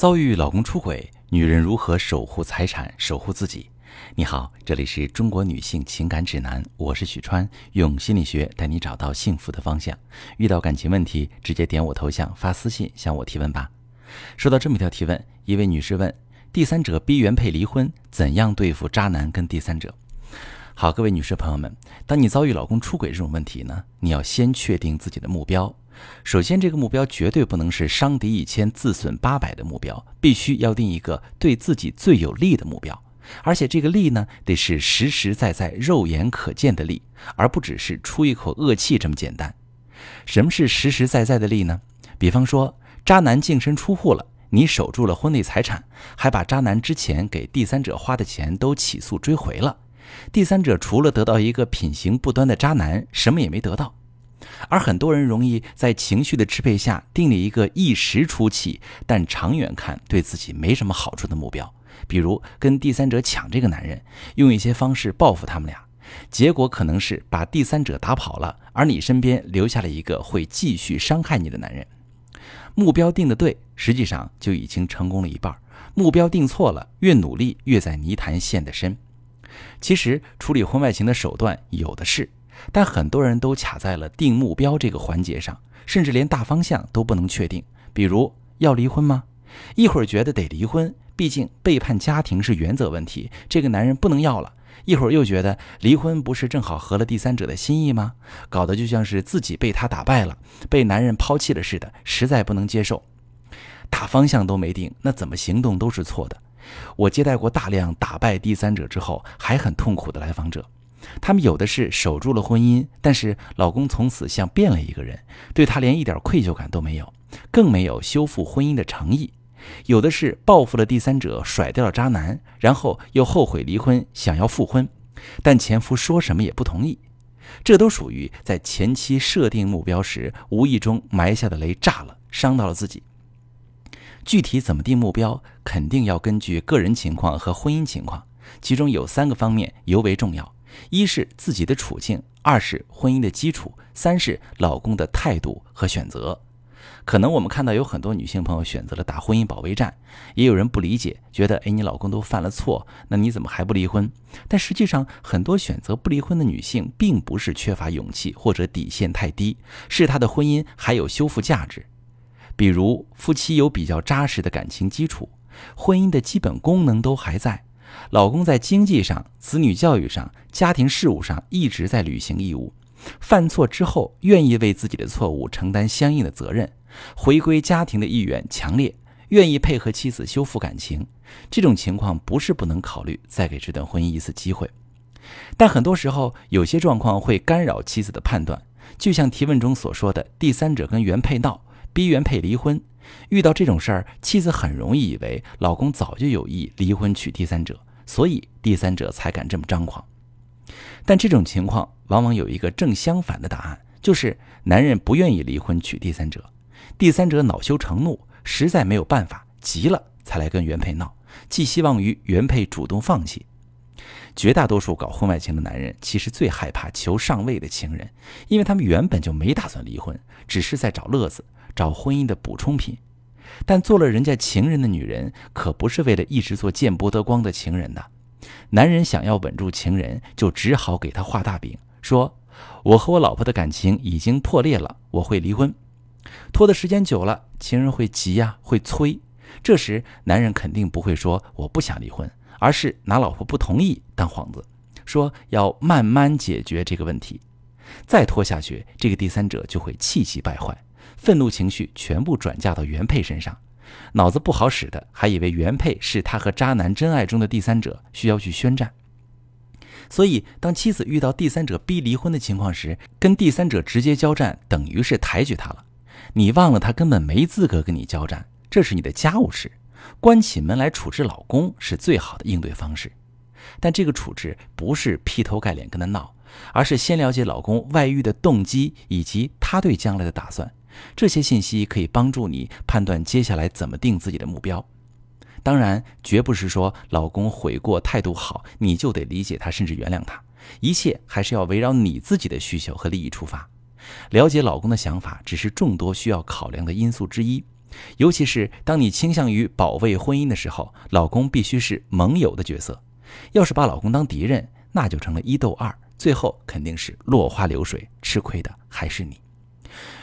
遭遇老公出轨，女人如何守护财产、守护自己？你好，这里是中国女性情感指南，我是许川，用心理学带你找到幸福的方向。遇到感情问题，直接点我头像发私信向我提问吧。收到这么一条提问，一位女士问：第三者逼原配离婚，怎样对付渣男跟第三者？好，各位女士朋友们，当你遭遇老公出轨这种问题呢，你要先确定自己的目标。首先，这个目标绝对不能是伤敌一千自损八百的目标，必须要定一个对自己最有利的目标，而且这个利呢，得是实实在在、肉眼可见的利，而不只是出一口恶气这么简单。什么是实实在在的利呢？比方说，渣男净身出户了，你守住了婚内财产，还把渣男之前给第三者花的钱都起诉追回了，第三者除了得到一个品行不端的渣男，什么也没得到。而很多人容易在情绪的支配下定立一个一时出气，但长远看对自己没什么好处的目标，比如跟第三者抢这个男人，用一些方式报复他们俩，结果可能是把第三者打跑了，而你身边留下了一个会继续伤害你的男人。目标定的对，实际上就已经成功了一半；目标定错了，越努力越在泥潭陷得深。其实处理婚外情的手段有的是。但很多人都卡在了定目标这个环节上，甚至连大方向都不能确定。比如要离婚吗？一会儿觉得得离婚，毕竟背叛家庭是原则问题，这个男人不能要了；一会儿又觉得离婚不是正好合了第三者的心意吗？搞得就像是自己被他打败了，被男人抛弃了似的，实在不能接受。大方向都没定，那怎么行动都是错的。我接待过大量打败第三者之后还很痛苦的来访者。他们有的是守住了婚姻，但是老公从此像变了一个人，对她连一点愧疚感都没有，更没有修复婚姻的诚意；有的是报复了第三者，甩掉了渣男，然后又后悔离婚，想要复婚，但前夫说什么也不同意。这都属于在前期设定目标时无意中埋下的雷炸了，伤到了自己。具体怎么定目标，肯定要根据个人情况和婚姻情况，其中有三个方面尤为重要。一是自己的处境，二是婚姻的基础，三是老公的态度和选择。可能我们看到有很多女性朋友选择了打婚姻保卫战，也有人不理解，觉得哎，你老公都犯了错，那你怎么还不离婚？但实际上，很多选择不离婚的女性，并不是缺乏勇气或者底线太低，是她的婚姻还有修复价值。比如夫妻有比较扎实的感情基础，婚姻的基本功能都还在。老公在经济上、子女教育上、家庭事务上一直在履行义务，犯错之后愿意为自己的错误承担相应的责任，回归家庭的意愿强烈，愿意配合妻子修复感情。这种情况不是不能考虑再给这段婚姻一次机会，但很多时候有些状况会干扰妻子的判断，就像提问中所说的，第三者跟原配闹，逼原配离婚。遇到这种事儿，妻子很容易以为老公早就有意离婚娶第三者，所以第三者才敢这么张狂。但这种情况往往有一个正相反的答案，就是男人不愿意离婚娶第三者，第三者恼羞成怒，实在没有办法，急了才来跟原配闹，寄希望于原配主动放弃。绝大多数搞婚外情的男人，其实最害怕求上位的情人，因为他们原本就没打算离婚，只是在找乐子。找婚姻的补充品，但做了人家情人的女人，可不是为了一直做见不得光的情人的。男人想要稳住情人，就只好给他画大饼，说：“我和我老婆的感情已经破裂了，我会离婚。”拖的时间久了，情人会急呀，会催。这时，男人肯定不会说“我不想离婚”，而是拿老婆不同意当幌子，说要慢慢解决这个问题。再拖下去，这个第三者就会气急败坏。愤怒情绪全部转嫁到原配身上，脑子不好使的还以为原配是他和渣男真爱中的第三者，需要去宣战。所以，当妻子遇到第三者逼离婚的情况时，跟第三者直接交战，等于是抬举他了。你忘了他根本没资格跟你交战，这是你的家务事，关起门来处置老公是最好的应对方式。但这个处置不是劈头盖脸跟他闹，而是先了解老公外遇的动机以及他对将来的打算。这些信息可以帮助你判断接下来怎么定自己的目标。当然，绝不是说老公悔过、态度好，你就得理解他，甚至原谅他。一切还是要围绕你自己的需求和利益出发。了解老公的想法只是众多需要考量的因素之一，尤其是当你倾向于保卫婚姻的时候，老公必须是盟友的角色。要是把老公当敌人，那就成了一斗二，最后肯定是落花流水，吃亏的还是你。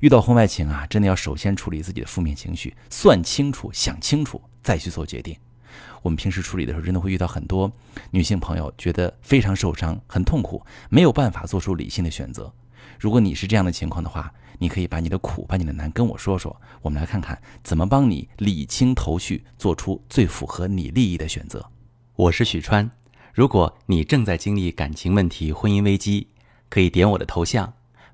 遇到婚外情啊，真的要首先处理自己的负面情绪，算清楚、想清楚再去做决定。我们平时处理的时候，真的会遇到很多女性朋友觉得非常受伤、很痛苦，没有办法做出理性的选择。如果你是这样的情况的话，你可以把你的苦、把你的难跟我说说，我们来看看怎么帮你理清头绪，做出最符合你利益的选择。我是许川，如果你正在经历感情问题、婚姻危机，可以点我的头像。